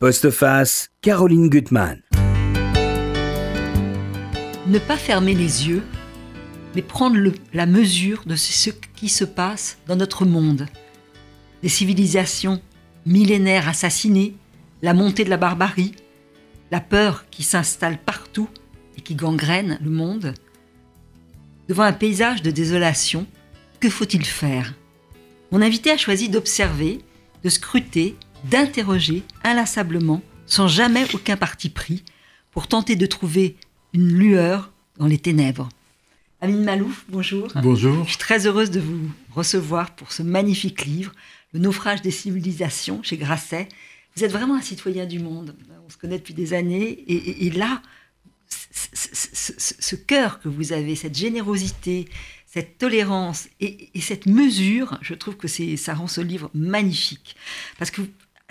Postface, Caroline Gutmann. Ne pas fermer les yeux, mais prendre la mesure de ce qui se passe dans notre monde. Des civilisations millénaires assassinées, la montée de la barbarie, la peur qui s'installe partout et qui gangrène le monde. Devant un paysage de désolation, que faut-il faire? Mon invité a choisi d'observer, de scruter, d'interroger inlassablement, sans jamais aucun parti pris, pour tenter de trouver une lueur dans les ténèbres. Amine Malouf, bonjour. Bonjour. Je suis très heureuse de vous recevoir pour ce magnifique livre, Le naufrage des civilisations, chez Grasset. Vous êtes vraiment un citoyen du monde. On se connaît depuis des années. Et, et- et là, ce, cœur que vous avez, cette générosité, cette tolérance et, et cette mesure, je trouve que ça rend ce livre magnifique. Parce que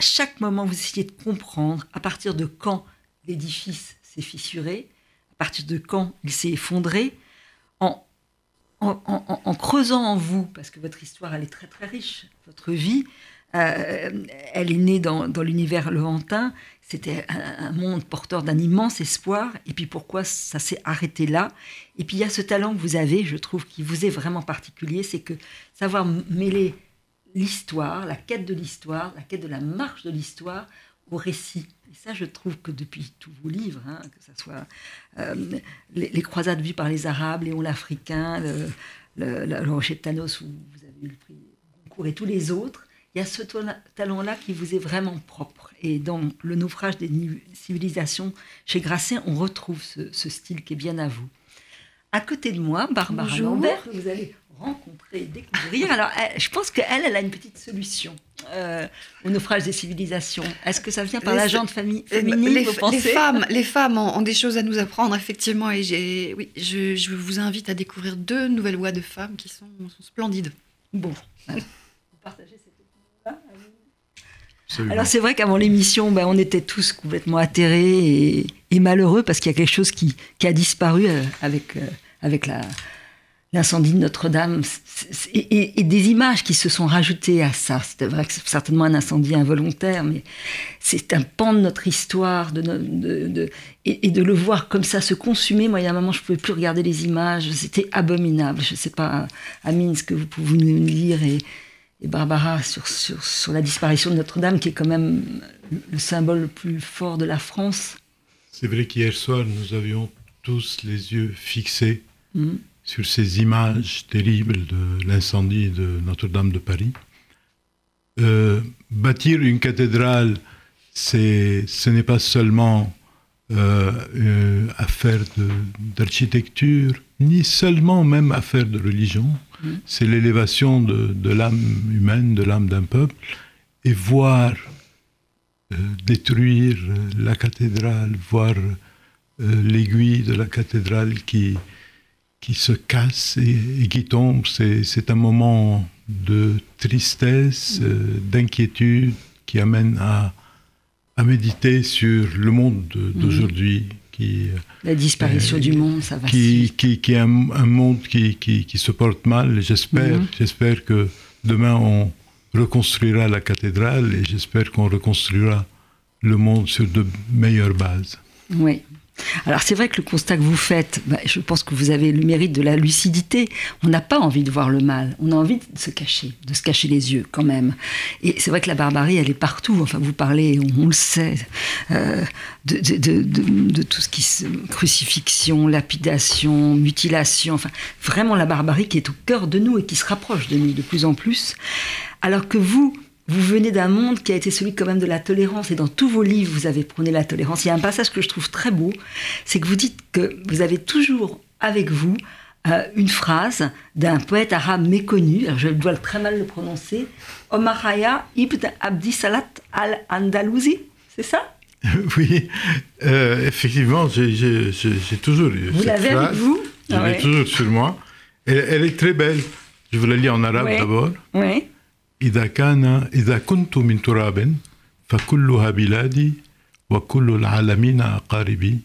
chaque moment, vous essayez de comprendre à partir de quand l'édifice s'est fissuré, à partir de quand il s'est effondré, en, creusant en vous, parce que votre histoire, elle est très très riche, votre vie, euh, elle est née dans, dans l'univers levantin, c'était un, un monde porteur d'un immense espoir, et puis pourquoi ça s'est arrêté là? Et puis il y a ce talent que vous avez, je trouve, qui vous est vraiment particulier, c'est que savoir mêler l'histoire, la quête de l'histoire, la quête de la marche de l'histoire au récit. Et ça, je trouve que depuis tous vos livres, hein, que ce soit euh, les, les croisades vues par les Arabes, Léon l'Africain, le, le, le- le Rocher de Thanos où vous avez eu le prix Goncourt et tous les autres, il y a ce talent-là qui vous est vraiment propre. Et dans Le naufrage des civilisations, chez Grasset, on retrouve ce, ce style qui est bien à vous. À côté de moi, Barbara Bonjour. Lambert, vous allez rencontrer et découvrir. Alors, elle- je pense qu'elle, elle a une petite solution euh, au naufrage des civilisations. Est-ce que ça vient par Les- la jante fami- Euh, féminine, les, vous les pensez femmes, les femmes ont, ont des choses à nous apprendre, effectivement. Et j'ai, oui, je, je vous invite à découvrir deux nouvelles voix de femmes qui sont, sont splendides. Bon. Vous partagez cette opinion-là Absolument. Alors c'est vrai qu'avant l'émission, ben, on était tous complètement atterrés et, et malheureux parce qu'il y a quelque chose qui, qui a disparu euh, avec, euh, avec la, l'incendie de Notre-Dame C'est- c'est- et, et- et des images qui se sont rajoutées à ça. C'était vrai que c'est certainement un incendie involontaire, mais c'est un pan de notre histoire de, no- de- de- et, et de le voir comme ça se consumer. Moi, il y a un moment, je ne pouvais plus regarder les images. C'était abominable. Je ne sais pas, Amine, ce que vous pouvez nous lire et, Barbara sur, sur, sur la disparition de Notre-Dame, qui est quand même le symbole le plus fort de la France. C'est vrai qu'hier soir, nous avions tous les yeux fixés Mhm. Sur ces images terribles de l'incendie de Notre-Dame de Paris. Euh, bâtir une cathédrale, ce n'est pas seulement euh, euh, affaire d'architecture, ni seulement même affaire de religion. Mhm. C'est l'élévation de, de l'âme humaine, de l'âme d'un peuple, et voir euh, détruire la cathédrale, voir l'aiguille de la cathédrale qui, qui se casse et, et qui tombe, c'est, un moment de tristesse, euh, d'inquiétude qui amène à, à méditer sur le monde de- d'aujourd'hui, qui, La disparition Euh, du monde, ça va qui, qui, qui est un, un monde qui, qui, qui se porte mal. J'espère, Mhm. j'espère que demain on reconstruira la cathédrale et j'espère qu'on reconstruira le monde sur de meilleures bases. Oui. Alors c'est vrai que le constat que vous faites, bah, je pense que vous avez le mérite de la lucidité. On n'a pas envie de voir le mal, on a envie de se cacher, de se cacher les yeux quand même. Et c'est vrai que la barbarie, elle est partout. Enfin, vous parlez, on, le sait, euh, de- de tout ce qui se crucifixion, lapidation, mutilation. Enfin, vraiment la barbarie qui est au cœur de nous et qui se rapproche de nous de plus en plus. Alors que vous, vous venez d'un monde qui a été celui quand même de la tolérance, et dans tous vos livres, vous avez prôné la tolérance. Il y a un passage que je trouve très beau, c'est que vous dites que vous avez toujours avec vous euh, une phrase d'un poète arabe méconnu, alors je dois très mal le prononcer, Omar Haya ibn Abdi Salat al-Andalousi, c'est ça? Oui, euh, effectivement, j'ai, toujours eu Vous l'avez avec vous? Je l'ai ouais. toujours sur moi. Elle, elle est très belle. Je vous la lis en arabe Ouais. d'abord. Oui. إذا كان إذا كنت من تراب فكلها بلادي وكل العالمين أقاربي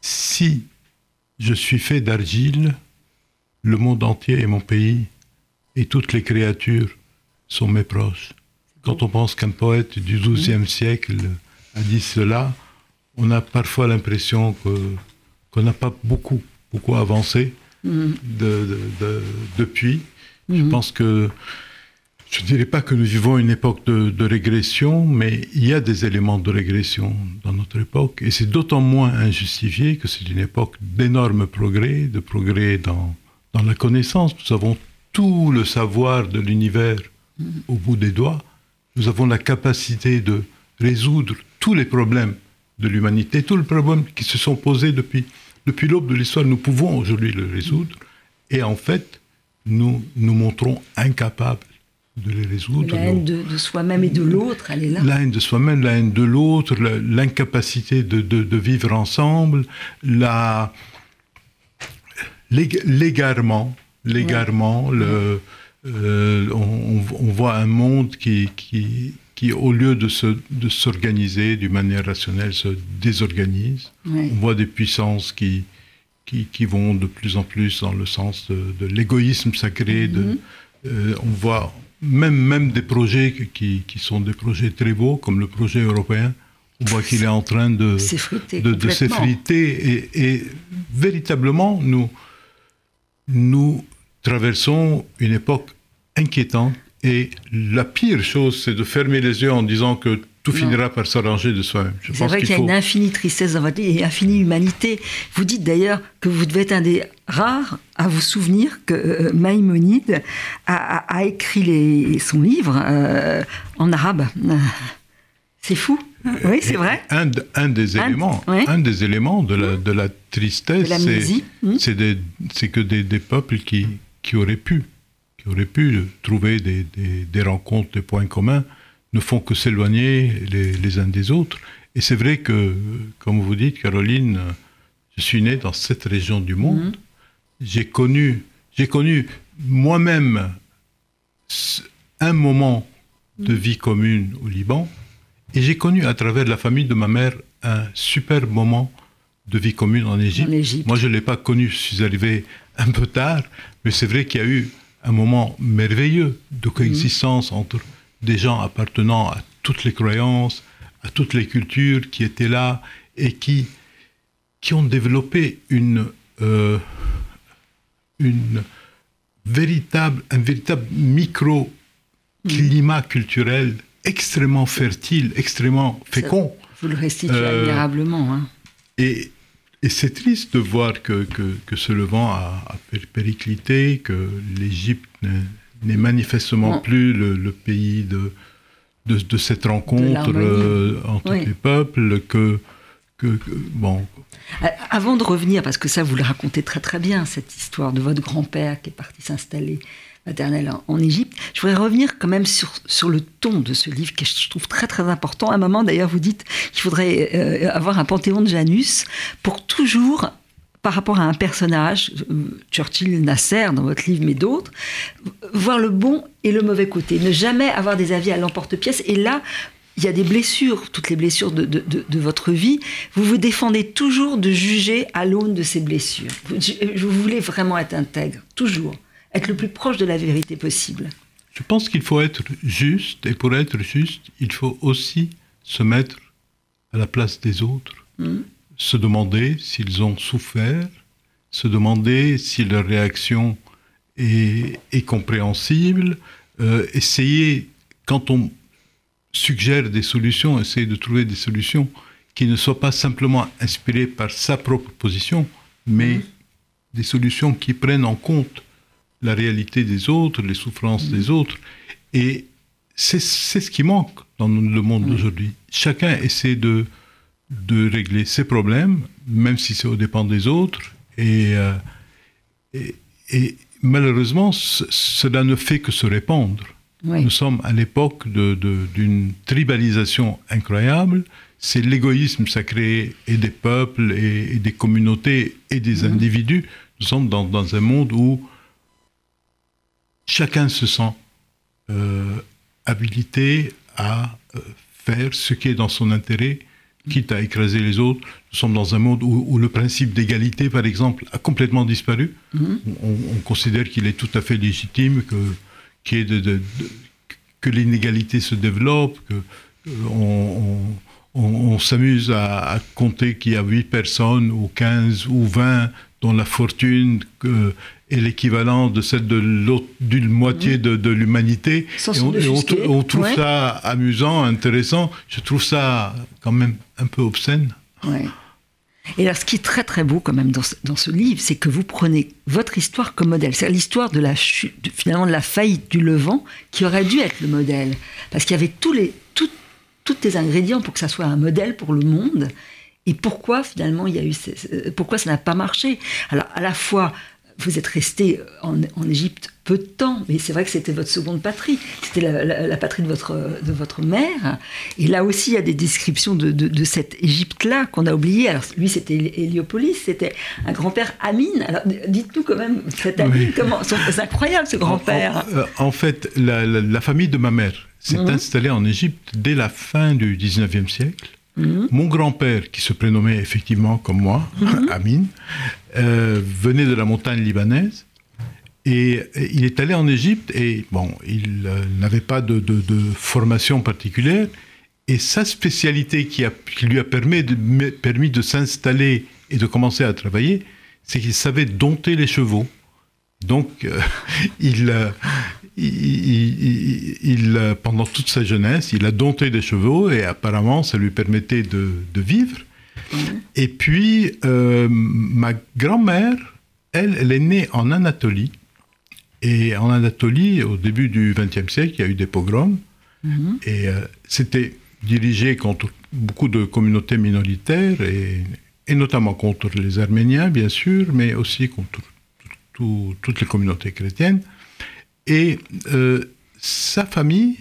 Si je suis fait d'argile, le monde entier est mon pays et toutes les créatures sont mes proches. quand on pense qu'un poète du XIIe siècle a dit cela, on a parfois l'impression que, qu'on n'a pas beaucoup, beaucoup avancé de, de- de- depuis. Je pense que je ne dirais pas que nous vivons une époque de, régression, mais il y a des éléments de régression dans notre époque, et c'est d'autant moins injustifié que c'est une époque d'énormes progrès, de progrès dans, dans la connaissance. Nous avons tout le savoir de l'univers au bout des doigts. Nous avons la capacité de résoudre tous les problèmes de l'humanité, tous les problèmes qui se sont posés depuis, depuis l'aube de l'histoire. Nous pouvons aujourd'hui le résoudre, et en fait, nous nous montrons incapables de les résoudre. La haine de, de soi-même et de l'autre, elle est là. La haine de soi-même, la haine de l'autre, la- l'incapacité de, de- de vivre ensemble, la l'égarement, l'égarement, le, euh, on, on voit un monde qui, qui, qui au lieu de se- de s'organiser d'une manière rationnelle, se désorganise. Ouais. On voit des puissances qui, qui, qui vont de plus en plus dans le sens de, de l'égoïsme sacré. de- euh, on voit même, même des projets qui, qui sont des projets très beaux, comme le projet européen. On voit qu'il est en train de, S'effriter de, s'effriter. Et, et véritablement, nous, nous traversons une époque inquiétante. Et la pire chose, c'est de fermer les yeux en disant que tout finira par s'arranger de soi-même. C'est vrai qu'il y a faut- une infinie tristesse dans votre vie et une infinie humanité. Vous dites d'ailleurs que vous devez être un des rares à vous souvenir que euh, Maïmonide a, a- a écrit les- son livre euh, en arabe. C'est fou. Oui, c'est vrai. Un, de- un des Un- éléments, ouais. un des éléments de la, de la tristesse, Hmm. c'est, que des, des peuples qui, qui auraient pu, qui auraient pu trouver des, des- des rencontres, des points communs, ne font que s'éloigner les, les uns des autres. Et c'est vrai que, comme vous dites, Caroline, je suis né dans cette région du monde. J'ai connu, j'ai connu moi-même un moment de vie commune au Liban, et j'ai connu à travers la famille de ma mère un super moment de vie commune en Égypte. En Égypte. Moi, je ne l'ai pas connu, je suis arrivé un peu tard, mais c'est vrai qu'il y a eu un moment merveilleux de coexistence entre des gens appartenant à toutes les croyances, à toutes les cultures qui étaient là et qui, qui ont développé une, euh, une véritable, un véritable micro-climat culturel extrêmement fertile, extrêmement fécond. Vous le restituez Euh, admirablement. hein. Et, et c'est triste de voir que, que, que ce Levant a, a pér- périclité, que l'Égypte n'est- manifestement Non. plus le, le pays de, de, de cette rencontre euh, entre Oui. les peuples, que, que, que- bon, Avant de revenir, parce que ça, vous le racontez très très bien, cette histoire de votre grand-père qui est parti s'installer maternel en, en Égypte, je voudrais revenir quand même sur, sur le ton de ce livre, que je trouve très très important. À un moment, d'ailleurs, vous dites qu'il faudrait euh, avoir un panthéon de Janus pour toujours, par rapport à un personnage, euh, Churchill, Nasser, dans votre livre, mais d'autres, voir le bon et le mauvais côté. Ne jamais avoir des avis à l'emporte-pièce. Et là, il y a des blessures, toutes les blessures de, de- de- de votre vie. Vous vous défendez toujours de juger à l'aune de ces blessures. Vous, vous voulez vraiment être intègre, toujours. Être le plus proche de la vérité possible. Je pense qu'il faut être juste, et pour être juste, il faut aussi se mettre à la place des autres, Mhm. Se demander s'ils ont souffert, se demander si leur réaction est, est compréhensible, euh, essayer, quand on suggère des solutions, essayer de trouver des solutions qui ne soient pas simplement inspirées par sa propre position, mais des solutions qui prennent en compte la réalité des autres, les souffrances des autres. Et c'est c'est ce qui manque dans le monde d'aujourd'hui. Chacun essaie de, de régler ses problèmes, même si c'est aux dépens des autres. Et, euh, et, et malheureusement, ce- cela ne fait que se répandre. Oui. Nous sommes à l'époque d'une tribalisation incroyable. C'est l'égoïsme sacré et des peuples et, et des communautés et des individus. Nous sommes dans, dans un monde où chacun se sent euh, habilité à euh, faire ce qui est dans son intérêt, quitte à écraser les autres. Nous sommes dans un monde où, où le principe d'égalité, par exemple, a complètement disparu. On, on considère qu'il est tout à fait légitime que, de, de- de- que l'inégalité se développe, que on, on, s'amuse à, compter qu'il y a 8 personnes ou 15 ou 20 dont la fortune est l'équivalent de celle d'une moitié de, de l'humanité. Et, on, trouve ça amusant, intéressant. Je trouve ça quand même un peu obscène. Et alors, ce qui est très très beau quand même dans ce, dans ce livre, c'est que vous prenez votre histoire comme modèle. C'est l'histoire de la chute, finalement de la faillite du Levant, qui aurait dû être le modèle, parce qu'il y avait tous les, tout, tous les ingrédients pour que ça soit un modèle pour le monde. Et pourquoi finalement il y a eu, pourquoi ça n'a pas marché? Alors à la fois vous êtes resté en, Égypte peu de temps, mais c'est vrai que c'était votre seconde patrie, c'était la, patrie de votre, de votre mère. Et là aussi, il y a des descriptions de, de, cette Égypte-là qu'on a oubliée. Alors, lui, c'était Héliopolis, c'était un grand-père Amine. Alors, dites-nous quand même, cet Amine, comment, c'est incroyable ce grand-père. En, fait, la, famille de ma mère s'est mhm. installée en Égypte dès la fin du 19e siècle. Mhm. Mon grand-père, qui se prénommait effectivement comme moi, mhm. Amine, euh, venait de la montagne libanaise. Et, il est allé en Égypte et bon, il euh, n'avait pas de, formation particulière. Et sa spécialité qui, a, lui a permis de, permis de s'installer et de commencer à travailler, c'est qu'il savait dompter les chevaux. Donc, euh, il, il, pendant toute sa jeunesse, il a dompté des chevaux et apparemment, ça lui permettait de, vivre. Et puis, euh, ma grand-mère, elle, elle est née en Anatolie. Et en Anatolie, au début du XXe siècle, il y a eu des pogroms. Mhm. Et euh, c'était dirigé contre beaucoup de communautés minoritaires, et, et, notamment contre les Arméniens, bien sûr, mais aussi contre toutes les communautés chrétiennes. Et euh, sa famille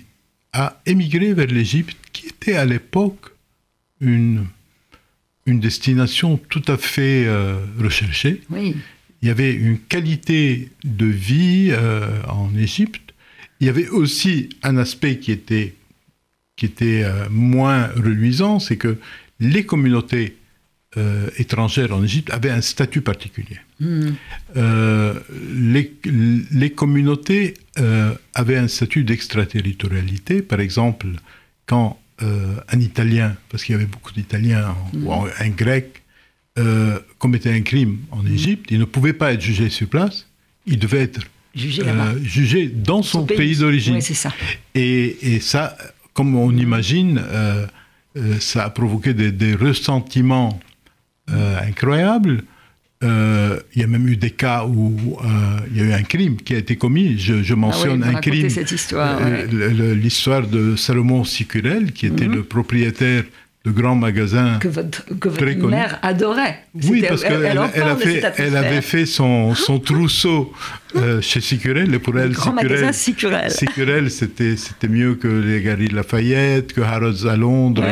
a émigré vers l'Égypte, qui était à l'époque une, une destination tout à fait euh, recherchée. Oui. Il y avait une qualité de vie euh, en Égypte. Il y avait aussi un aspect qui était, qui était moins reluisant, c'est que les communautés euh, étrangères en Égypte avaient un statut particulier. Hmm. Euh, les, communautés euh, avaient un statut d'extraterritorialité. Par exemple, quand un Italien, parce qu'il y avait beaucoup d'Italiens, ou hmm. un Grec, commettait un crime en hmm. Égypte, il ne pouvait pas être jugé sur place, il devait être jugé, dans son, pays, d'origine. Et, et, ça, comme on imagine, ça a provoqué des, des ressentiments euh, incroyable. Euh, il y a même eu des cas où euh, il y a eu un crime qui a été commis. Je, je mentionne ah un crime. cette histoire. L'histoire de Salomon Sicurel, qui était mhm. le propriétaire de grands magasins que votre, que votre mère adorait. Oui, parce qu'elle elle, elle avait fait son, son trousseau euh, chez Sicurel, et pour elle, Sicurel, Sicurel c'était mieux que les Galeries de Lafayette, que Harrods à Londres.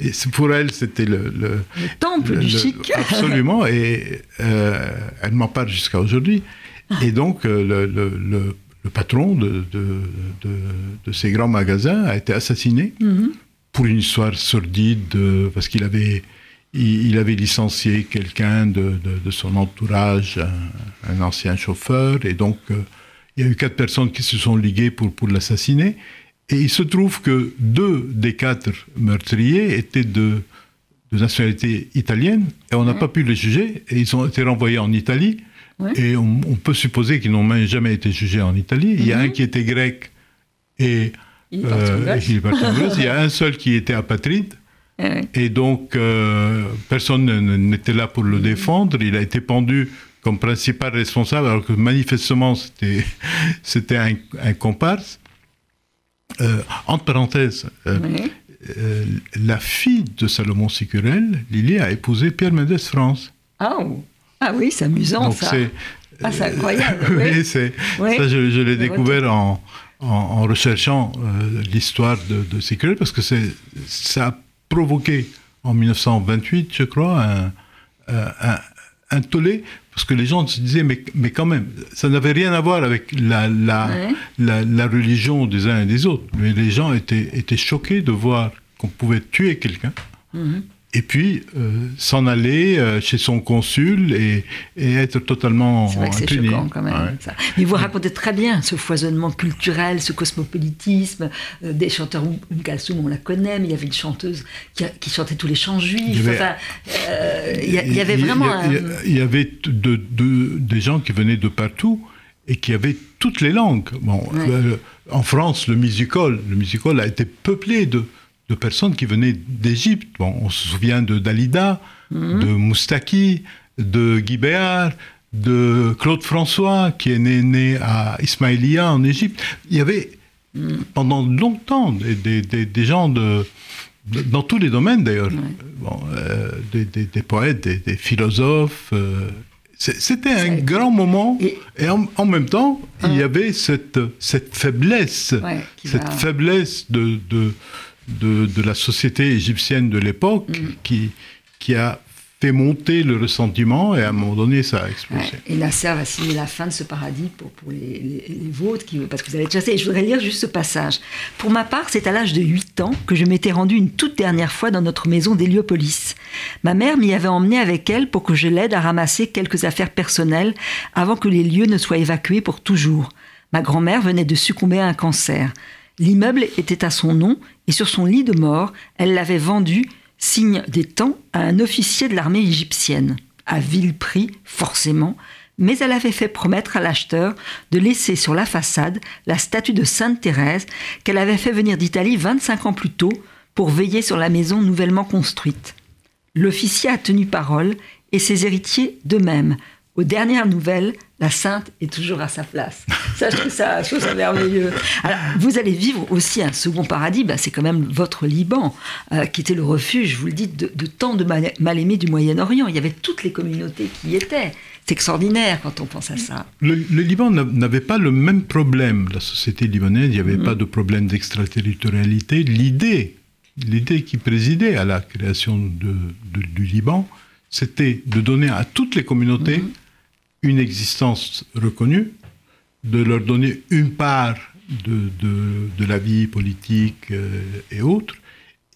Et pour elle, c'était le, le, temple du chic. Absolument, et euh, elle m'en parle jusqu'à aujourd'hui. Et donc, euh, le, le, patron de, de, de, de, ces grands magasins a été assassiné. Mm-hmm pour une histoire sordide, parce qu'il avait, il, avait licencié quelqu'un de, son entourage, un, ancien chauffeur, et donc euh, il y a eu quatre personnes qui se sont liguées pour, pour l'assassiner. Et il se trouve que deux des quatre meurtriers étaient de, de nationalité italienne, et on n'a pas pu les juger, et ils ont été renvoyés en Italie. Et on, peut supposer qu'ils n'ont jamais été jugés en Italie. Il y a mhm. un qui était grec et euh, il, y a un seul qui était apatride. Eh Et donc, euh, personne n'était là pour le défendre. Il a été pendu comme principal responsable, alors que manifestement, c'était, un, comparse. Euh, entre parenthèses, la fille de Salomon Sicurel, Lily, a épousé Pierre Mendès France. Oh. Ah oui, c'est amusant ça. ah, c'est incroyable. oui, c'est, ça je, je l'ai découvert en, en, recherchant euh, l'histoire de, de parce que ça a provoqué en 1928, je crois, un, un, un, tollé, parce que les gens se disaient, mais, mais quand même, ça n'avait rien à voir avec la, la, la, religion des uns et des autres. Mais les gens étaient, étaient choqués de voir qu'on pouvait tuer quelqu'un. Mhm. Et puis euh, s'en aller euh, chez son consul et, et être totalement C'est vrai que c'est choquant quand même. Ouais. ça. Mais vous racontez très bien ce foisonnement culturel, ce cosmopolitisme, euh, des chanteurs, Oum Kalsoum, on la connaît, mais il y avait une chanteuse qui, a- qui chantait tous les chants juifs. Il y avait- Enfin, il y, a- il y avait Il y- vraiment il y, un- il y avait t- de- de- des gens qui venaient de partout et qui avaient toutes les langues. Bon, Ouais. en France, le musical, le musical a été peuplé de, de personnes qui venaient d'Égypte. Bon, on se souvient de Dalida, Mhm. de Moustaki, de Guy Béard, de Claude François, qui est né, né à Ismaïlia en Égypte. Il y avait pendant longtemps des, des- des- des gens de, de- dans tous les domaines d'ailleurs, Bon, euh, des, poètes, des, philosophes. euh, C'était un grand moment Et- et, en, en même temps, il y Ah. avait cette, cette faiblesse, Ouais, cette va- faiblesse de, de, de, de la société égyptienne de l'époque Mm. qui, qui a fait monter le ressentiment et à un moment donné, ça a explosé. Et Nasser va signer la fin de ce paradis pour, pour les, les- les vôtres, qui, parce que vous allez être chassés. Et je voudrais lire juste ce passage. Pour ma part, c'est à l'âge de 8 ans que je m'étais rendue une toute dernière fois dans notre maison d'Héliopolis. Ma mère m'y avait emmené avec elle pour que je l'aide à ramasser quelques affaires personnelles avant que les lieux ne soient évacués pour toujours. Ma grand-mère venait de succomber à un cancer. L'immeuble était à son nom et sur son lit de mort, elle l'avait vendu, signe des temps, à un officier de l'armée égyptienne. À vil prix, forcément, mais elle avait fait promettre à l'acheteur de laisser sur la façade la statue de Sainte Thérèse qu'elle avait fait venir d'Italie 25 ans plus tôt pour veiller sur la maison nouvellement construite. L'officier a tenu parole et ses héritiers de même. Aux dernières nouvelles, la sainte est toujours à sa place. Ça, je trouve ça, je trouve ça merveilleux. Alors, vous allez vivre aussi un second paradis, bah, c'est quand même votre Liban, euh, qui était le refuge, vous le dis, de, de tant de mal- mal-aimés du Moyen-Orient. Il y avait toutes les communautés qui y étaient. C'est extraordinaire quand on pense à ça. Le, le Liban n'a- n'avait pas le même problème. La société libanaise, il n'y avait pas de problème d'extraterritorialité. L'idée, l'idée qui présidait à la création de- de- du Liban, c'était de donner à toutes les communautés une existence reconnue, de leur donner une part de, de- de la vie politique euh, et autres,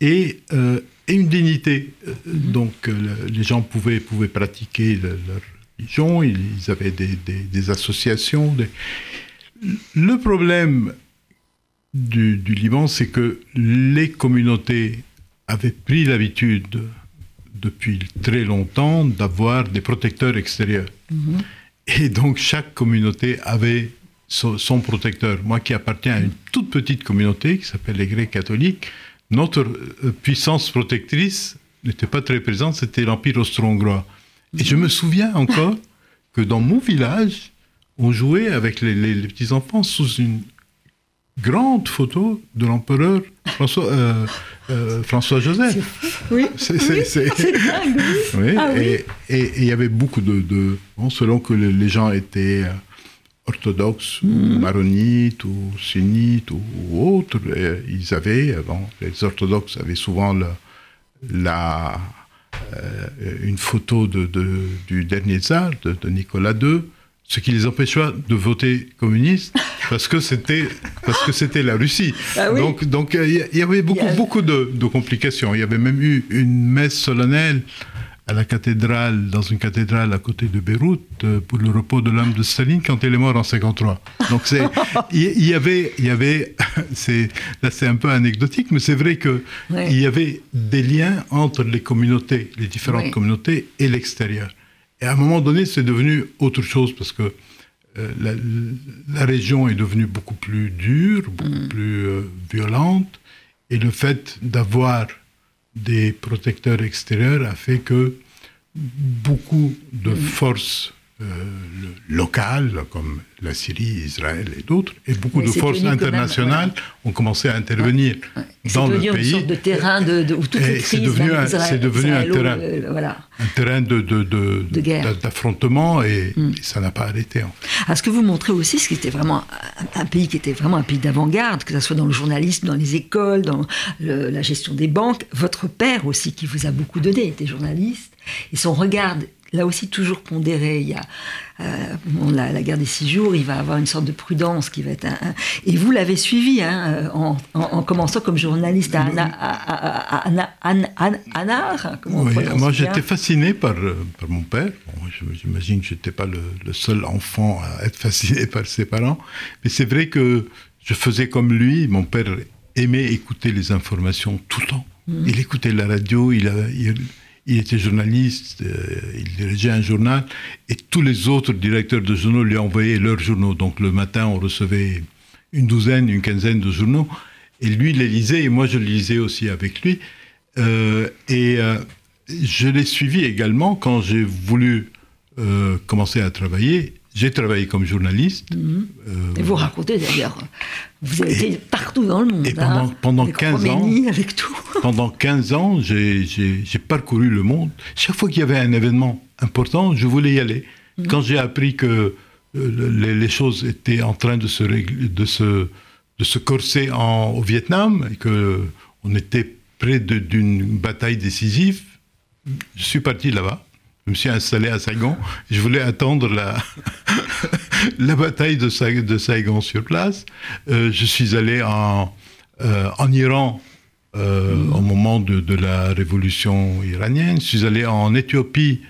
et, euh, et une dignité. Euh, Donc euh, le- les gens pouvaient, pouvaient pratiquer le- leur religion, ils, ils avaient des, des- des associations. des- Le problème du, du Liban, c'est que les communautés avaient pris l'habitude depuis très longtemps d'avoir des protecteurs extérieurs. Et donc chaque communauté avait son, protecteur. Moi qui appartiens à une toute petite communauté qui s'appelle les Grecs catholiques, notre euh, puissance protectrice n'était pas très présente, c'était l'Empire austro-hongrois. Et je me souviens encore que dans mon village, on jouait avec les petits-enfants sous une grande photo de l'empereur François, euh, euh, François Joseph. Oui, C'est- c'est- dingue. oui, Ah oui. et il y avait beaucoup de... de- bon, selon que le- les gens étaient euh, orthodoxes, ou Mhm. maronites, ou sunnites, ou, ou autres, ils avaient... Bon, les orthodoxes avaient souvent le- la, euh, une photo de, de- du dernier tsar, de, de Nicolas II, ce qui les empêcha de voter communiste parce que c'était parce que c'était la Russie. Ah oui. Donc donc euh, il y- il y avait beaucoup beaucoup de, de complications. Il y avait même eu une messe solennelle à la cathédrale, dans une cathédrale à côté de Beyrouth, euh, pour le repos de l'âme de Staline quand il est mort en 53. Donc c'est, il y, avait, il y avait, c'est, là c'est un peu anecdotique, mais c'est vrai que il y avait des liens entre les communautés, les différentes Oui. communautés et l'extérieur. Et à un moment donné, c'est devenu autre chose parce que euh, la, la région est devenue beaucoup plus dure, beaucoup plus euh, violente, et le fait d'avoir des protecteurs extérieurs a fait que beaucoup de forces euh, le- locales, comme la Syrie, Israël et d'autres, et beaucoup de c'est forces devenu même, internationales ont commencé à intervenir C'est dans le devenu une pays. sorte de terrain de, de- où toutes c'est devenu un- Israël- c'est devenu un Israëlo- terrain. euh, voilà. un terrain de, de, de- De guerre. d'a- d'affrontement et, et ça n'a pas arrêté. en fait. Alors, ce que vous montrez aussi, ce qui était vraiment un, un pays qui était vraiment un pays d'avant-garde, que ce soit dans le journalisme, dans les écoles, dans le- la gestion des banques. Votre père aussi, qui vous a beaucoup donné, était journaliste. Et son regard là aussi toujours pondéré. Il y a euh, la, guerre des six jours, il va avoir une sorte de prudence qui va être un, et vous l'avez suivi hein, en, commençant comme journaliste à, Anar. moi j'étais fasciné par, par mon père. J'imagine que je n'étais pas le, seul enfant à être fasciné par ses parents, mais c'est vrai que je faisais comme lui. Mon père aimait écouter les informations tout le temps. Mm. Il écoutait la radio, il, il, était journaliste, euh, il dirigeait un journal, et tous les autres directeurs de journaux lui envoyaient leurs journaux. Donc le matin, on recevait une douzaine, une quinzaine de journaux, et lui les lisait, et moi je les lisais aussi avec lui. Euh, et euh, je l'ai suivi également quand j'ai voulu commencer à travailler. J'ai travaillé comme journaliste. Mhm. Euh, et vous racontez d'ailleurs, vous avez été partout dans le monde. Et pendant, hein, pendant 15 ans, avec tout. pendant 15 ans, j'ai parcouru le monde. Chaque fois qu'il y avait un événement important, je voulais y aller. Mhm. Quand j'ai appris que euh, les, choses étaient en train de se, de se, de se corser en, au Vietnam et qu'on était près d'une bataille décisive, je suis parti là-bas. Je me suis installé à Saigon. Je voulais attendre la, la bataille de, de, Saigon sur place. Euh, je suis allé en, euh, en Iran euh, au moment de, de, la révolution iranienne. Je suis allé en Éthiopie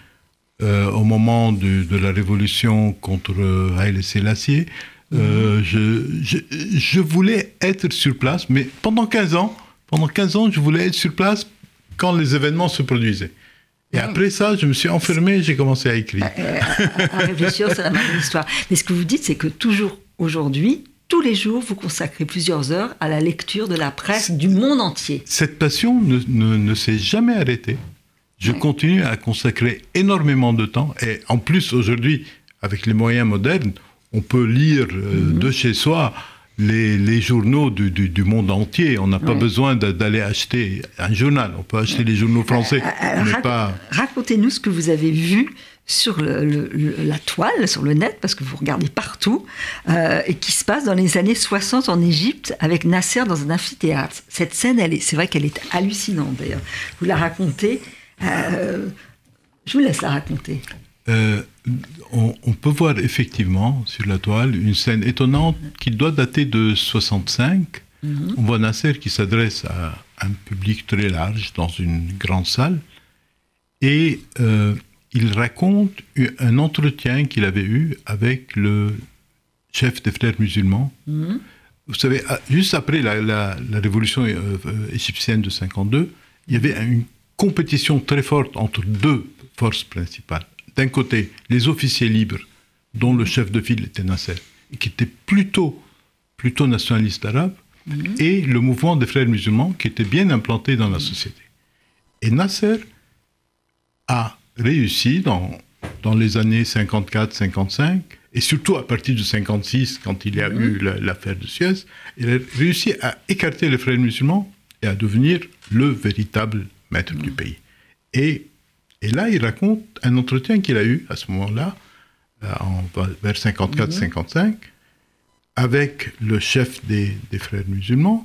au moment de, de, la révolution contre Haïlé Sélassié. Je, je, je, voulais être sur place, mais pendant 15 ans, pendant 15 ans, je voulais être sur place quand les événements se produisaient. Et après ça, je me suis enfermé, j'ai commencé à écrire. Euh, à, réfléchir, c'est la même histoire. Mais ce que vous dites, c'est que toujours aujourd'hui, tous les jours, vous consacrez plusieurs heures à la lecture de la presse du monde entier. Cette passion ne, ne, s'est jamais arrêtée. Je continue à consacrer énormément de temps. Et en plus, aujourd'hui, avec les moyens modernes, on peut lire euh, mhm. de chez soi les, journaux du, du, monde entier. On n'a pas besoin d'aller acheter un journal. On peut acheter les journaux français. Euh, euh, pas... Racontez-nous ce que vous avez vu sur le, la toile, sur le net, parce que vous regardez partout, euh, et qui se passe dans les années 60 en Égypte avec Nasser dans un amphithéâtre. Cette scène, elle est, c'est vrai qu'elle est hallucinante d'ailleurs. Vous la racontez. je vous laisse la raconter. Euh, on, peut voir effectivement sur la toile une scène étonnante qui doit dater de 65. Mhm. On voit Nasser qui s'adresse à un public très large dans une grande salle et euh, il raconte un entretien qu'il avait eu avec le chef des frères musulmans. Mhm. Vous savez, juste après la, révolution euh, égyptienne de 52, il y avait une compétition très forte entre deux forces principales d'un côté les officiers libres, dont le chef de file était Nasser, et qui était plutôt, plutôt nationaliste arabe, mhm. et le mouvement des frères musulmans, qui était bien implanté dans la société. Et Nasser a réussi dans, dans les années 54-55, et surtout à partir de 56, quand il y a mhm. eu l'affaire de Suez, il a réussi à écarter les frères musulmans et à devenir le véritable maître du mhm. pays. Et et là, il raconte un entretien qu'il a eu à ce moment-là, euh, vers 54-55, mhm. avec le chef des, frères musulmans.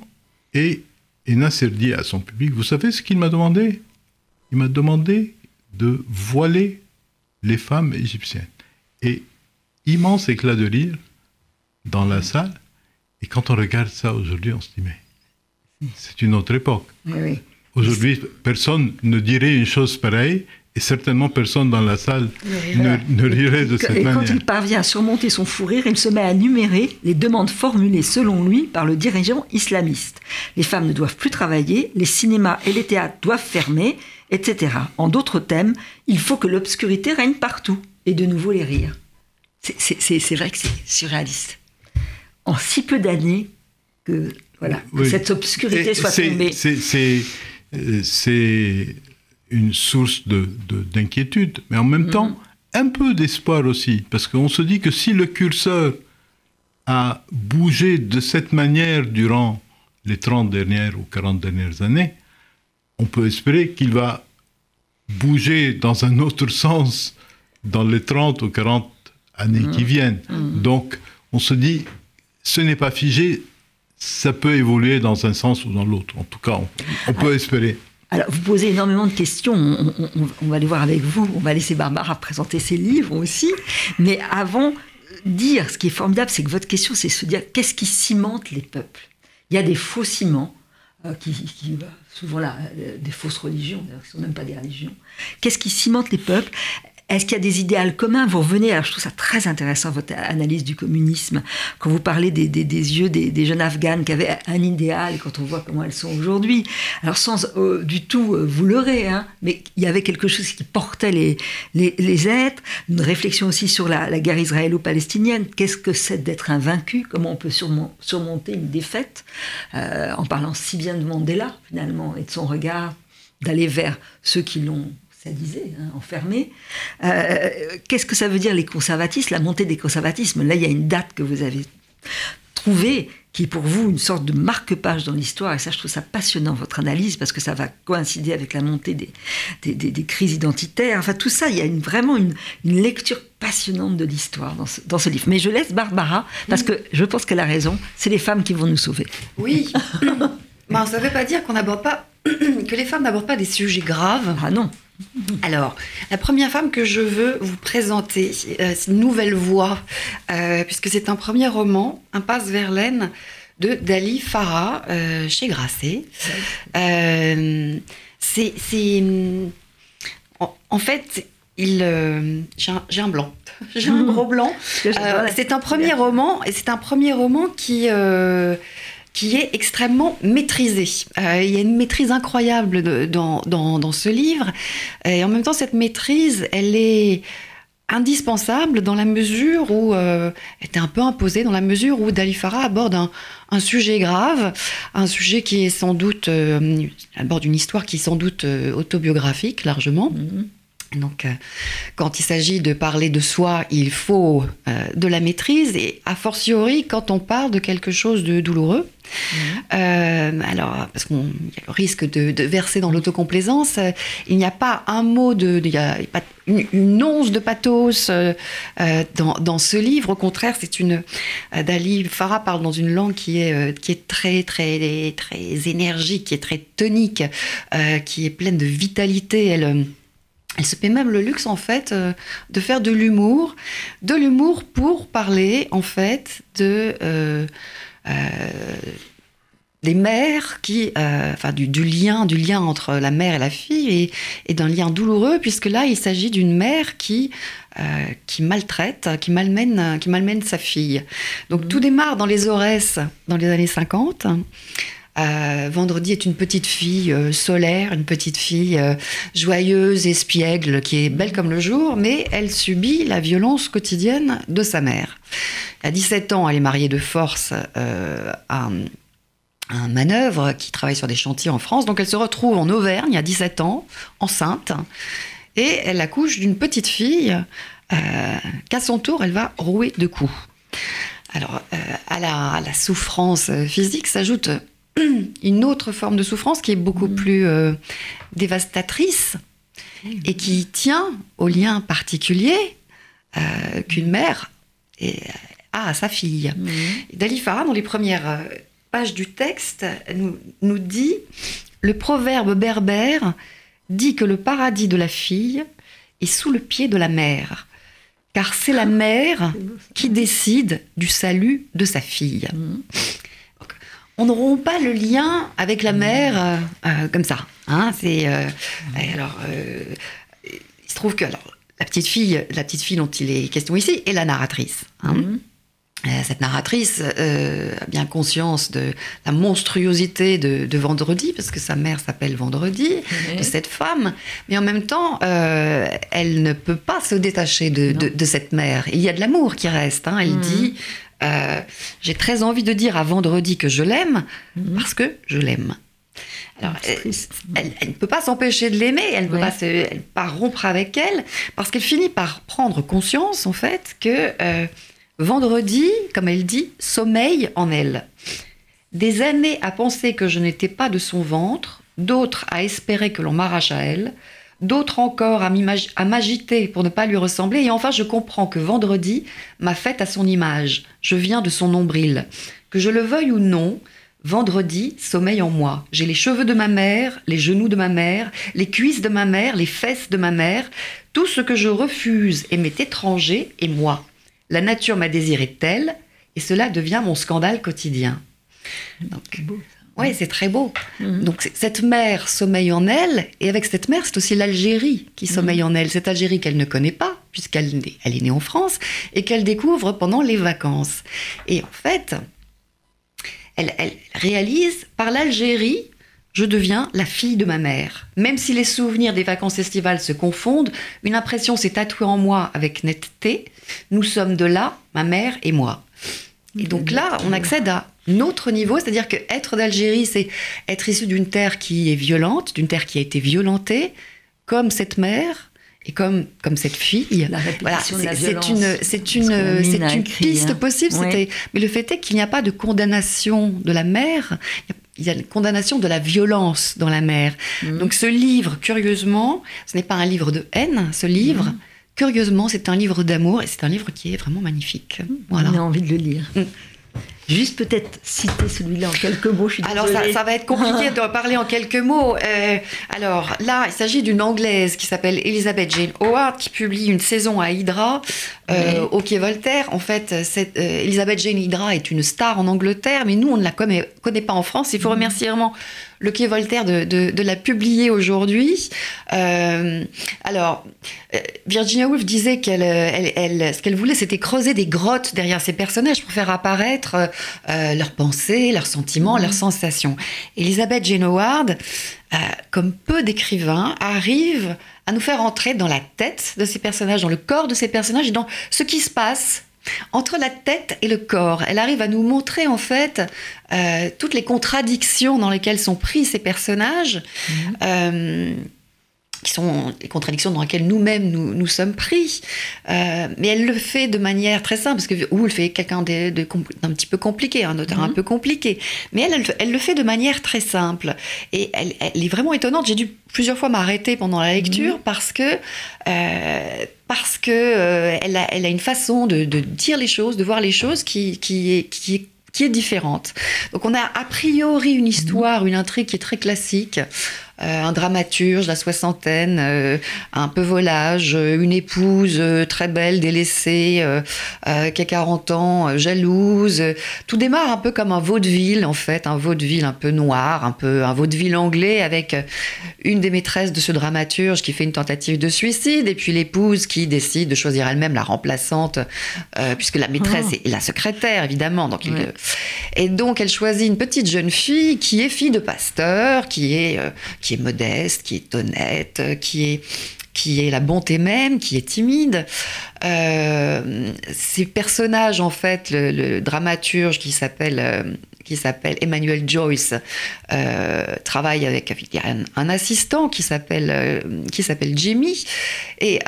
Et, et Nasser dit à son public, vous savez ce qu'il m'a demandé? Il m'a demandé de voiler les femmes égyptiennes. Et immense éclat de rire dans la salle. Et quand on regarde ça aujourd'hui, on se dit, mais c'est une autre époque. Aujourd'hui, personne ne dirait une chose pareille et certainement personne dans la salle ne, rirait de cette manière. Et quand il parvient à surmonter son fou rire, il se met à numérer les demandes formulées selon lui par le dirigeant islamiste. Les femmes ne doivent plus travailler, les cinémas et les théâtres doivent fermer, etc. En d'autres thèmes, il faut que l'obscurité règne partout. Et de nouveau les rires. C'est vrai que c'est surréaliste. En si peu d'années, que, voilà, cette obscurité soit tombée. C'est euh, une source d'inquiétude, de, mais en même temps, mm-hmm. un peu d'espoir aussi, parce qu'on se dit que si le curseur a bougé de cette manière durant les 30 dernières ou 40 dernières années, on peut espérer qu'il va bouger dans un autre sens dans les 30 ou 40 années qui mm-hmm. viennent. Mm-hmm. Donc, on se dit, ce n'est pas figé, ça peut évoluer dans un sens ou dans l'autre. En tout cas, on, peut espérer. Alors, vous posez énormément de questions. On, va les voir avec vous. On va laisser Barbara présenter ses livres aussi. Mais avant, dire, ce qui est formidable, c'est que votre question, c'est se dire qu'est-ce qui cimente les peuples? Il y a des faux ciments, euh, qui, souvent là, euh, des fausses religions, d'ailleurs, qui ne sont même pas des religions. Qu'est-ce qui cimente les peuples? Est-ce qu'il y a des idéaux communs? Vous revenez, alors je trouve ça très intéressant, votre analyse du communisme, quand vous parlez des, des- yeux des, jeunes Afghanes qui avaient un idéal, quand on voit comment elles sont aujourd'hui. Alors sans euh, du tout euh, vous leurrer, hein, mais il y avait quelque chose qui portait les, les, les êtres, une réflexion aussi sur la, la guerre israélo-palestinienne. Qu'est-ce que c'est d'être un vaincu? Comment on peut surmon- surmonter une défaite? Euh, En parlant si bien de Mandela, finalement, et de son regard d'aller vers ceux qui l'ont sadisé, hein, enfermé. Euh, Qu'est-ce que ça veut dire les conservatismes, la montée des conservatismes? Là, il y a une date que vous avez trouvée qui est pour vous une sorte de marque-page dans l'histoire. Et ça, je trouve ça passionnant, votre analyse, parce que ça va coïncider avec la montée des, des, des- des crises identitaires. Enfin, tout ça, il y a une- vraiment une, une lecture passionnante de l'histoire dans ce, dans ce livre. Mais je laisse Barbara, parce que je pense qu'elle a raison. C'est les femmes qui vont nous sauver. Oui. Ben, ça ne veut pas dire qu'on n'aborde pas, que les femmes n'abordent pas des sujets graves. Ah non Alors, la première femme que je veux vous présenter, euh, c'est une nouvelle voix, euh, puisque c'est un premier roman, Impasse Verlaine, de Dali Farah, euh, chez Grasset. C'est. En, en fait, il. j'ai un- blanc. J'ai un gros blanc. C'est un premier roman, et c'est un premier roman qui, qui est extrêmement maîtrisé. Euh, il y a une maîtrise incroyable dans, dans, dans ce livre, et en même temps, cette maîtrise, elle est indispensable dans la mesure où euh, elle était un peu imposée dans la mesure où Dalifara aborde un, un sujet grave, un sujet qui est sans doute euh, aborde une histoire qui est sans doute euh, autobiographique largement. Mhm. Donc, euh, quand il s'agit de parler de soi, il faut euh, de la maîtrise, et a fortiori quand on parle de quelque chose de douloureux. Euh, alors, parce qu'il y a le risque de, de verser dans l'autocomplaisance, euh, il n'y a pas un mot de. Il n'y a pas une, une once de pathos dans, dans ce livre. Au contraire, c'est une. Dali Farah parle dans une langue qui est, qui est très, très, très énergique, qui est très tonique, euh, qui est pleine de vitalité. Elle. Elle se paie même le luxe, en fait, euh, de faire de l'humour. De l'humour pour parler, en fait, de. euh, euh, des mères qui, euh, enfin du, du lien, du lien entre la mère et la fille et, et d'un lien douloureux puisque là il s'agit d'une mère qui euh, qui maltraite, qui malmène, qui malmène sa fille. Donc tout démarre dans les Aurès dans les années 50. Euh, Vendredi est une petite fille euh, solaire, une petite fille euh, joyeuse, espiègle, qui est belle comme le jour, mais elle subit la violence quotidienne de sa mère. À 17 ans, elle est mariée de force euh, à un- manœuvre qui travaille sur des chantiers en France. Donc elle se retrouve en Auvergne à 17 ans, enceinte, et elle accouche d'une petite fille qu'à son tour, elle va rouer de coups. Alors, à la souffrance physique s'ajoute une autre forme de souffrance qui est beaucoup plus euh, dévastatrice et qui tient au lien particulier euh, qu'une mère a à sa fille. Et Dali Farah, dans les premières euh, pages du texte, nous, nous dit Le proverbe berbère dit que le paradis de la fille est sous le pied de la mère, car c'est la mère qui décide du salut de sa fille. Mhm. On ne rompt pas le lien avec la mère euh, euh, comme ça. Hein, c'est euh, alors il se trouve que alors, la petite fille, la petite fille dont il est question ici, est la narratrice. hein. Mhm. Euh, Cette narratrice euh, a bien conscience de la monstruosité de, de Vendredi, parce que sa mère s'appelle Vendredi, de cette femme, mais en même temps, euh, elle ne peut pas se détacher de, de- de cette mère. Il y a de l'amour qui reste. hein. Elle Mhm. dit euh, J'ai très envie de dire à Vendredi que je l'aime, Mhm. parce que je l'aime. Alors, elle, ne peut pas s'empêcher de l'aimer, elle ne peut pas, se- elle peut pas rompre avec elle, parce qu'elle finit par prendre conscience, en fait, que euh, vendredi, comme elle dit, sommeille en elle. Des années à penser que je n'étais pas de son ventre, d'autres à espérer que l'on m'arrache à elle, d'autres encore à m'agiter pour ne pas lui ressembler, et enfin je comprends que vendredi m'a faite à son image, je viens de son nombril. Que je le veuille ou non, Vendredi, sommeil en moi. J'ai les cheveux de ma mère, les genoux de ma mère, les cuisses de ma mère, les fesses de ma mère. Tout ce que je refuse et m'est étranger est moi. La nature m'a désiré telle, et cela devient mon scandale quotidien. Donc, oui, c'est très beau. Mhm. Donc cette mère sommeille en elle, et avec cette mère, c'est aussi l'Algérie qui Mhm. sommeille en elle. Cette Algérie qu'elle ne connaît pas, puisqu'elle est- elle est née en France, et qu'elle découvre pendant les vacances. Et en fait, elle, elle réalise, par l'Algérie, je deviens la fille de ma mère. Même si les souvenirs des vacances estivales se confondent, une impression s'est tatouée en moi avec netteté. Nous sommes de là, ma mère et moi. Et donc là, on accède à un autre niveau, c'est-à-dire que être d'Algérie, c'est être issu d'une terre qui est violente, d'une terre qui a été violentée, comme cette mère et comme, comme cette fille. La c'est- une, c'est une, c'est une piste hein. possible. Mais le fait est qu'il n'y a pas de condamnation de la mère. Il y a une condamnation de la violence dans la mère. Mhm. Donc ce livre, curieusement, ce n'est pas un livre de haine, ce livre. Mhm. Curieusement, c'est un livre d'amour et c'est un livre qui est vraiment magnifique. Voilà. On a envie de le lire. Mm. Juste peut-être citer celui-là en quelques mots. Je suis Alors ça, va être compliqué de parler en quelques mots. Euh, alors là, il s'agit d'une Anglaise qui s'appelle Elizabeth Jane Howard qui publie une saison à Hydra euh, au Quai Voltaire. En fait, cette, euh, Elizabeth Jane Hydra est une star en Angleterre, mais nous, on ne la connaît, connaît pas en France. Il faut remercier vraiment le Quai Voltaire de, de- de la publier aujourd'hui. Euh, alors, euh, Virginia Woolf disait qu'elle, euh, elle, elle- ce qu'elle voulait, c'était creuser des grottes derrière ces personnages pour faire apparaître euh, leurs pensées, leurs sentiments, leurs sensations. Elizabeth Jane Howard, euh, comme peu d'écrivains, arrive à nous faire entrer dans la tête de ces personnages, dans le corps de ces personnages et dans ce qui se passe entre la tête et le corps. Elle arrive à nous montrer en fait euh, toutes les contradictions dans lesquelles sont pris ces personnages. Euh, qui sont les contradictions dans lesquelles nous-mêmes nous, nous sommes pris. Euh, mais elle le fait de manière très simple, parce que Woolf est quelqu'un de- de compl- d'un petit peu compliqué, un auteur un peu compliqué. Mais elle, elle, elle le fait de manière très simple. Et elle, elle est vraiment étonnante. J'ai dû plusieurs fois m'arrêter pendant la lecture parce que, euh, parce que euh, elle, a, elle a une façon de, de dire les choses, de voir les choses qui, qui est, qui est qui est différente. Donc on a a priori une histoire, une intrigue qui est très classique. Euh, un dramaturge, la soixantaine, euh, un peu volage, euh, une épouse très belle, délaissée, qui a 40 ans, jalouse. Tout démarre un peu comme un vaudeville, en fait, un vaudeville un peu noir, un peu un vaudeville anglais avec une des maîtresses de ce dramaturge qui fait une tentative de suicide et puis l'épouse qui décide de choisir elle-même la remplaçante, euh, puisque la maîtresse Oh. est la secrétaire, évidemment. Donc il- et donc, elle choisit une petite jeune fille qui est fille de pasteur, qui est, euh, qui est modeste, qui est honnête, qui est, qui est la bonté même, qui est timide. Euh, ces personnages, en fait, le, dramaturge qui s'appelle euh, qui s'appelle Emmanuel Joyce euh, travaille avec un, un assistant qui s'appelle qui s'appelle Jimmy et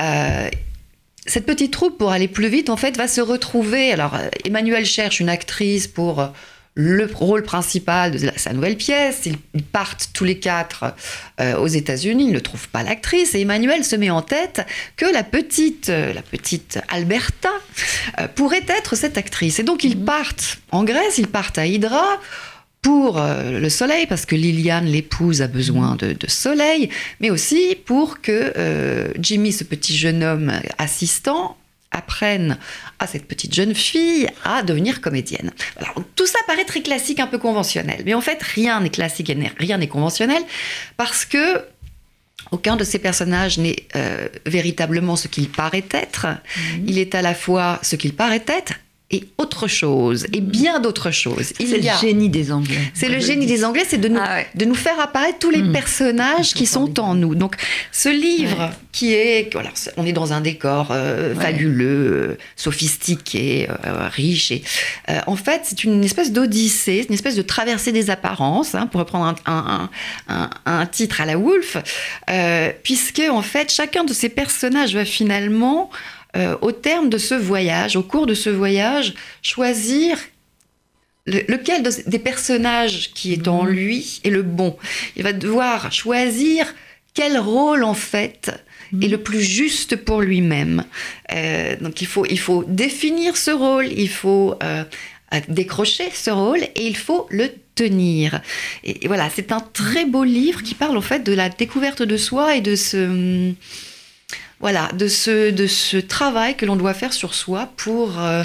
cette petite troupe, pour aller plus vite, en fait, va se retrouver. Alors, Emmanuel cherche une actrice pour le rôle principal de sa nouvelle pièce. Ils, partent tous les quatre euh, aux États-Unis. Ils ne trouvent pas l'actrice. Et Emmanuel se met en tête que la petite, euh, la petite Alberta euh, pourrait être cette actrice. Et donc, ils partent en Grèce, ils partent à Hydra pour le soleil, parce que Liliane, l'épouse, a besoin de, de soleil, mais aussi pour que Jimmy, ce petit jeune homme assistant, apprenne à cette petite jeune fille à devenir comédienne. Voilà, donc tout ça paraît très classique, un peu conventionnel, mais en fait, rien n'est classique rien n'est conventionnel, parce que aucun de ces personnages n'est euh, véritablement ce qu'il paraît être. Il est à la fois ce qu'il paraît être et autre chose, et bien d'autres choses. C'est le génie des Anglais. c'est le génie des Anglais, c'est de nous, Ah ouais. de nous faire apparaître tous les Mm. personnages qui sont en nous. Donc, ce livre Ouais. qui est, voilà, on est dans un décor euh, Ouais. fabuleux, euh, sophistiqué, euh, riche, et en fait, c'est une espèce d'odyssée, une espèce de traversée des apparences, hein, pour reprendre un, un- un- un titre à la Wolf, puisque en fait, chacun de ces personnages va finalement euh, au terme de ce voyage, au cours de ce voyage, choisir le- lequel de- des personnages qui est en lui est le bon. Il va devoir choisir quel rôle en fait est le plus juste pour lui-même. Euh, donc il faut, il faut définir ce rôle, il faut euh, décrocher ce rôle et il faut le tenir. Et, voilà, c'est un très beau livre qui parle en fait de la découverte de soi et de ce voilà, de ce, de ce travail que l'on doit faire sur soi pour, euh,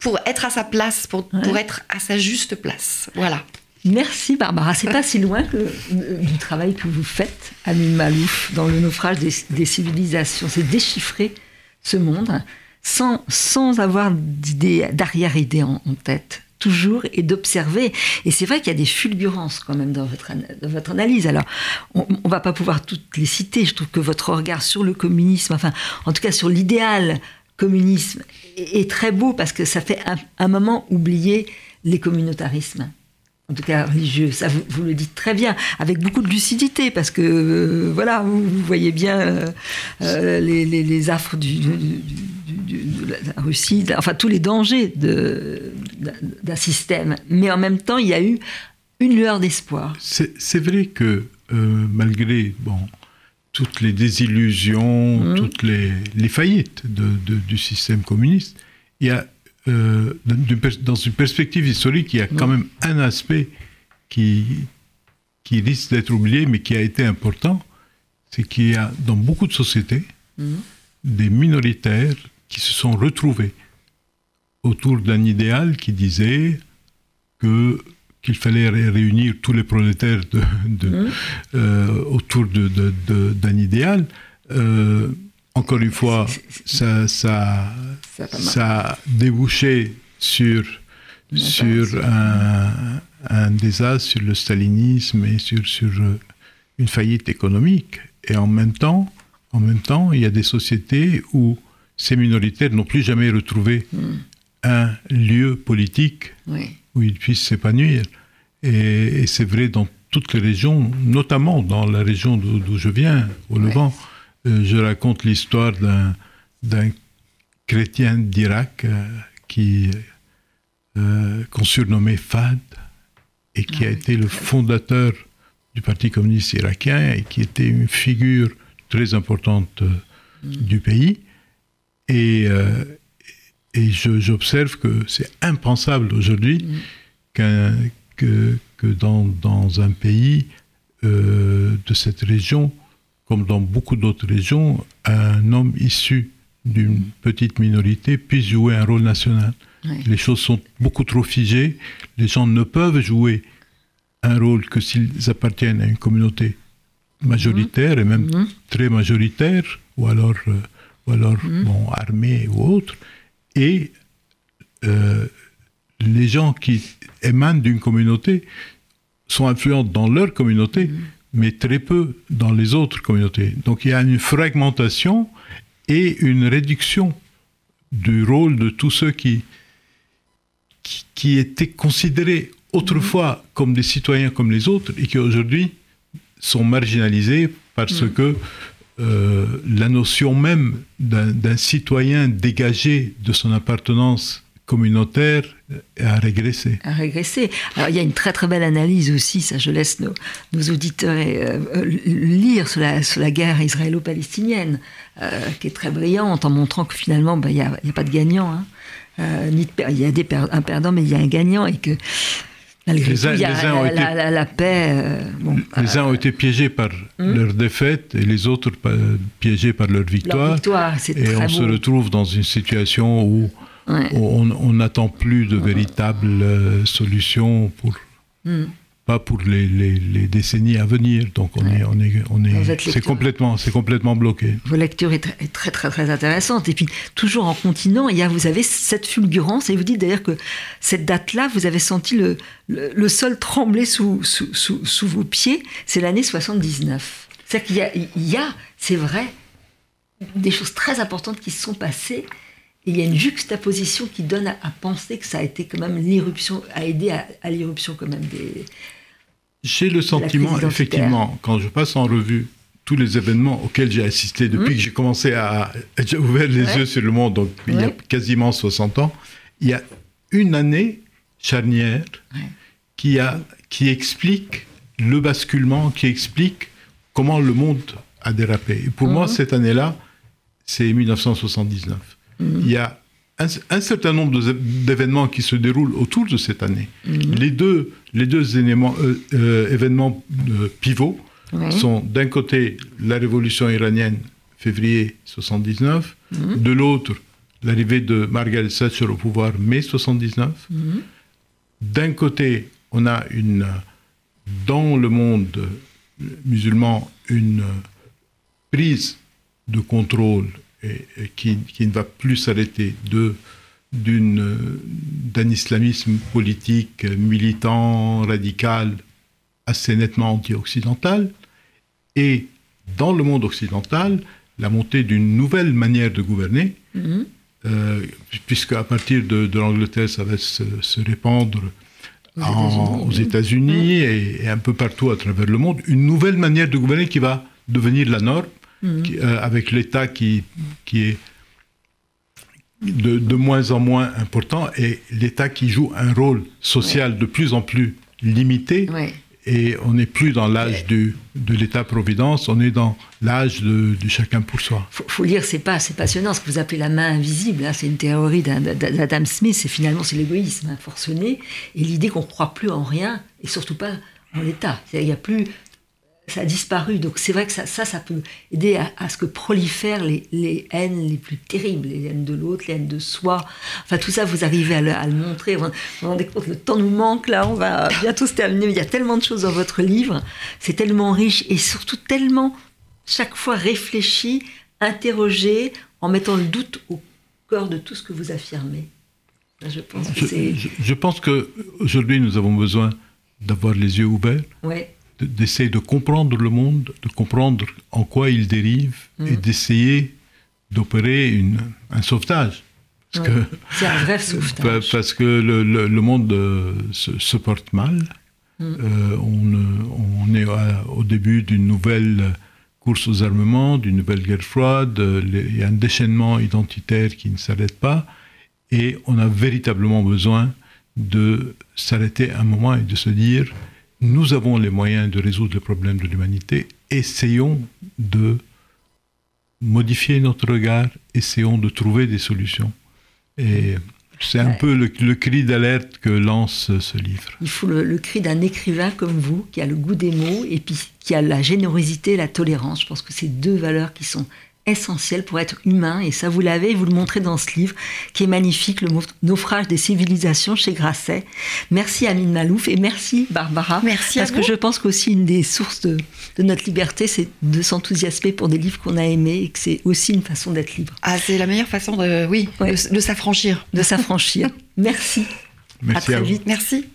pour être à sa place, pour, pour être à sa juste place. Voilà. Merci Barbara. C'est pas si loin que, euh, du travail que vous faites, Amine Malouf, dans le naufrage des, des civilisations. C'est déchiffrer ce monde sans, sans avoir d'arrière-idée en, tête toujours et d'observer. Et c'est vrai qu'il y a des fulgurances quand même dans votre, dans votre analyse. Alors, on ne va pas pouvoir toutes les citer. Je trouve que votre regard sur le communisme, enfin, en tout cas sur l'idéal communisme, est, très beau parce que ça fait un, un moment oublier les communautarismes en tout cas religieux. Ça, vous, le dites très bien, avec beaucoup de lucidité, parce que euh, voilà, vous, voyez bien euh, euh, les, affres du, de la Russie, enfin tous les dangers d'un système. Mais en même temps, il y a eu une lueur d'espoir. C'est vrai que malgré bon, toutes les désillusions, mmh. toutes les, les faillites du système communiste, il y a euh, dans une perspective historique, il y a quand même un aspect qui, qui risque d'être oublié, mais qui a été important, c'est qu'il y a dans beaucoup de sociétés mhm. des minoritaires qui se sont retrouvés autour d'un idéal qui disait que qu'il fallait réunir tous les prolétaires de, mhm. euh, autour d'un idéal. Euh, encore une fois, ça, ça, ça, a débouché sur, sur un, un, désastre, sur le stalinisme et sur, sur euh, une faillite économique. Et en même temps, en même temps, il y a des sociétés où ces minoritaires n'ont plus jamais retrouvé hmm. un lieu politique où ils puissent s'épanouir. Et, c'est vrai dans toutes les régions, notamment dans la région d'où je viens, au Levant. Euh, je raconte l'histoire d'un chrétien d'Irak euh, qui euh, qu'on surnommait Fad et qui a ah été le fondateur du Parti communiste irakien et qui était une figure très importante mm. du pays. Et, et j'observe que c'est impensable aujourd'hui mm. que, que dans, dans, un pays de cette région, comme dans beaucoup d'autres régions, un homme issu d'une petite minorité puisse jouer un rôle national. Les choses sont beaucoup trop figées. Les gens ne peuvent jouer un rôle que s'ils appartiennent à une communauté majoritaire et même mhm. très majoritaire, ou alors, euh, ou alors mhm. bon, armée ou autre. Et euh, les gens qui émanent d'une communauté sont influents dans leur communauté, mhm mais très peu dans les autres communautés. Donc il y a une fragmentation et une réduction du rôle de tous ceux qui, qui, étaient considérés autrefois comme des citoyens comme les autres et qui aujourd'hui sont marginalisés parce mm. que euh, la notion même d'un citoyen dégagé de son appartenance communautaire a régressé. A régressé. Alors il y a une très très belle analyse aussi, ça je laisse nos, nos auditeurs euh, euh, lire sur la, sur la guerre israélo-palestinienne, euh, qui est très brillante en montrant que finalement ben, il n'y a, a, pas de gagnant. Hein. il y a des un perdant, mais il y a un gagnant et que malgré tout, il y a la, paix. les uns ont été piégés par hmm? leur défaite et les autres piégés par leur victoire. Leur victoire et on se retrouve dans une situation où on n'attend plus de véritables euh, solutions pour. Hmm. Pas pour les, décennies à venir, donc on est, on est, on est, c'est complètement, c'est complètement bloqué. Vos lectures est très, très, très, intéressante. Et puis toujours en continuant, il y a, vous avez cette fulgurance et vous dites d'ailleurs que cette date-là, vous avez senti le, le, sol trembler sous, sous, sous, vos pieds. C'est l'année 79. C'est-à-dire qu'il y a, il y a c'est vrai, des choses très importantes qui se sont passées il y a une juxtaposition qui donne à, penser que ça a été quand même l'irruption, a aidé à, l'irruption quand même des. J'ai le sentiment, effectivement, quand je passe en revue tous les événements auxquels j'ai assisté depuis hum. que j'ai commencé à. J'ai ouvert les yeux sur le monde, donc il y a quasiment 60 ans, il y a une année charnière qui, a, qui explique le basculement, qui explique comment le monde a dérapé. Et pour moi, hum. cette année-là, c'est 1979. Il y a un, certain nombre d'événements qui se déroulent autour de cette année. Les deux les deux éléments, événements pivots sont d'un côté la révolution iranienne, février 79, mhm. de l'autre l'arrivée de Margaret Thatcher au pouvoir, mai 79. Mhm. D'un côté, on a une, dans le monde musulman une prise de contrôle et, qui, qui, ne va plus s'arrêter de d'un islamisme politique militant, radical, assez nettement anti-occidental, et dans le monde occidental, la montée d'une nouvelle manière de gouverner, mhm. euh, puisque à partir de, l'Angleterre, ça va se, répandre aux États-Unis et, un peu partout à travers le monde, une nouvelle manière de gouverner qui va devenir la norme, mhm. euh, avec l'État qui, qui est de, de, moins en moins important et l'État qui joue un rôle social de plus en plus limité. Et on n'est plus dans l'âge de l'État-providence, on est dans l'âge du chacun pour soi. Faut, faut lire, c'est pas, c'est passionnant ce que vous appelez la main invisible. Hein. c'est une théorie d'Adam Smith. Et finalement, c'est l'égoïsme hein, forcené et l'idée qu'on ne croit plus en rien et surtout pas en l'État. Il n'y a plus ça a disparu. Donc c'est vrai que ça, ça, ça peut aider à, ce que prolifèrent les, les, haines les plus terribles, les haines de l'autre, les haines de soi. Enfin tout ça, vous arrivez à le, à le montrer. Vous vous rendez compte, le temps nous manque là, on va bientôt se terminer. il y a tellement de choses dans votre livre, c'est tellement riche et surtout tellement chaque fois réfléchi, interrogé, en mettant le doute au cœur de tout ce que vous affirmez. Je pense que je, je, je pense qu'aujourd'hui nous avons besoin d'avoir les yeux ouverts. Ouais d'essayer de comprendre le monde, de comprendre en quoi il dérive et mm. d'essayer d'opérer un sauvetage. C'est un vrai sauvetage. Parce que le, le, monde euh, se, porte mal. Mm. Euh, on, on, est au début d'une nouvelle course aux armements, d'une nouvelle guerre froide. il y a un déchaînement identitaire qui ne s'arrête pas. Et on a véritablement besoin de s'arrêter un moment et de se dire nous avons les moyens de résoudre les problèmes de l'humanité, essayons de modifier notre regard, essayons de trouver des solutions. Et c'est un peu le, cri d'alerte que lance ce livre. Il faut le, le cri d'un écrivain comme vous, qui a le goût des mots et puis qui a la générosité et la tolérance. Je pense que c'est deux valeurs qui sont essentiel pour être humain, et ça vous l'avez, vous le montrez dans ce livre, qui est magnifique, Le naufrage des civilisations chez Grasset. Merci Amine Malouf, et merci Barbara. Merci Parce que je pense qu'aussi une des sources de, notre liberté, c'est de s'enthousiasmer pour des livres qu'on a aimés, et que c'est aussi une façon d'être libre. Ah, c'est la meilleure façon de, oui, de, s'affranchir. De s'affranchir. merci. Merci à très vite. Merci.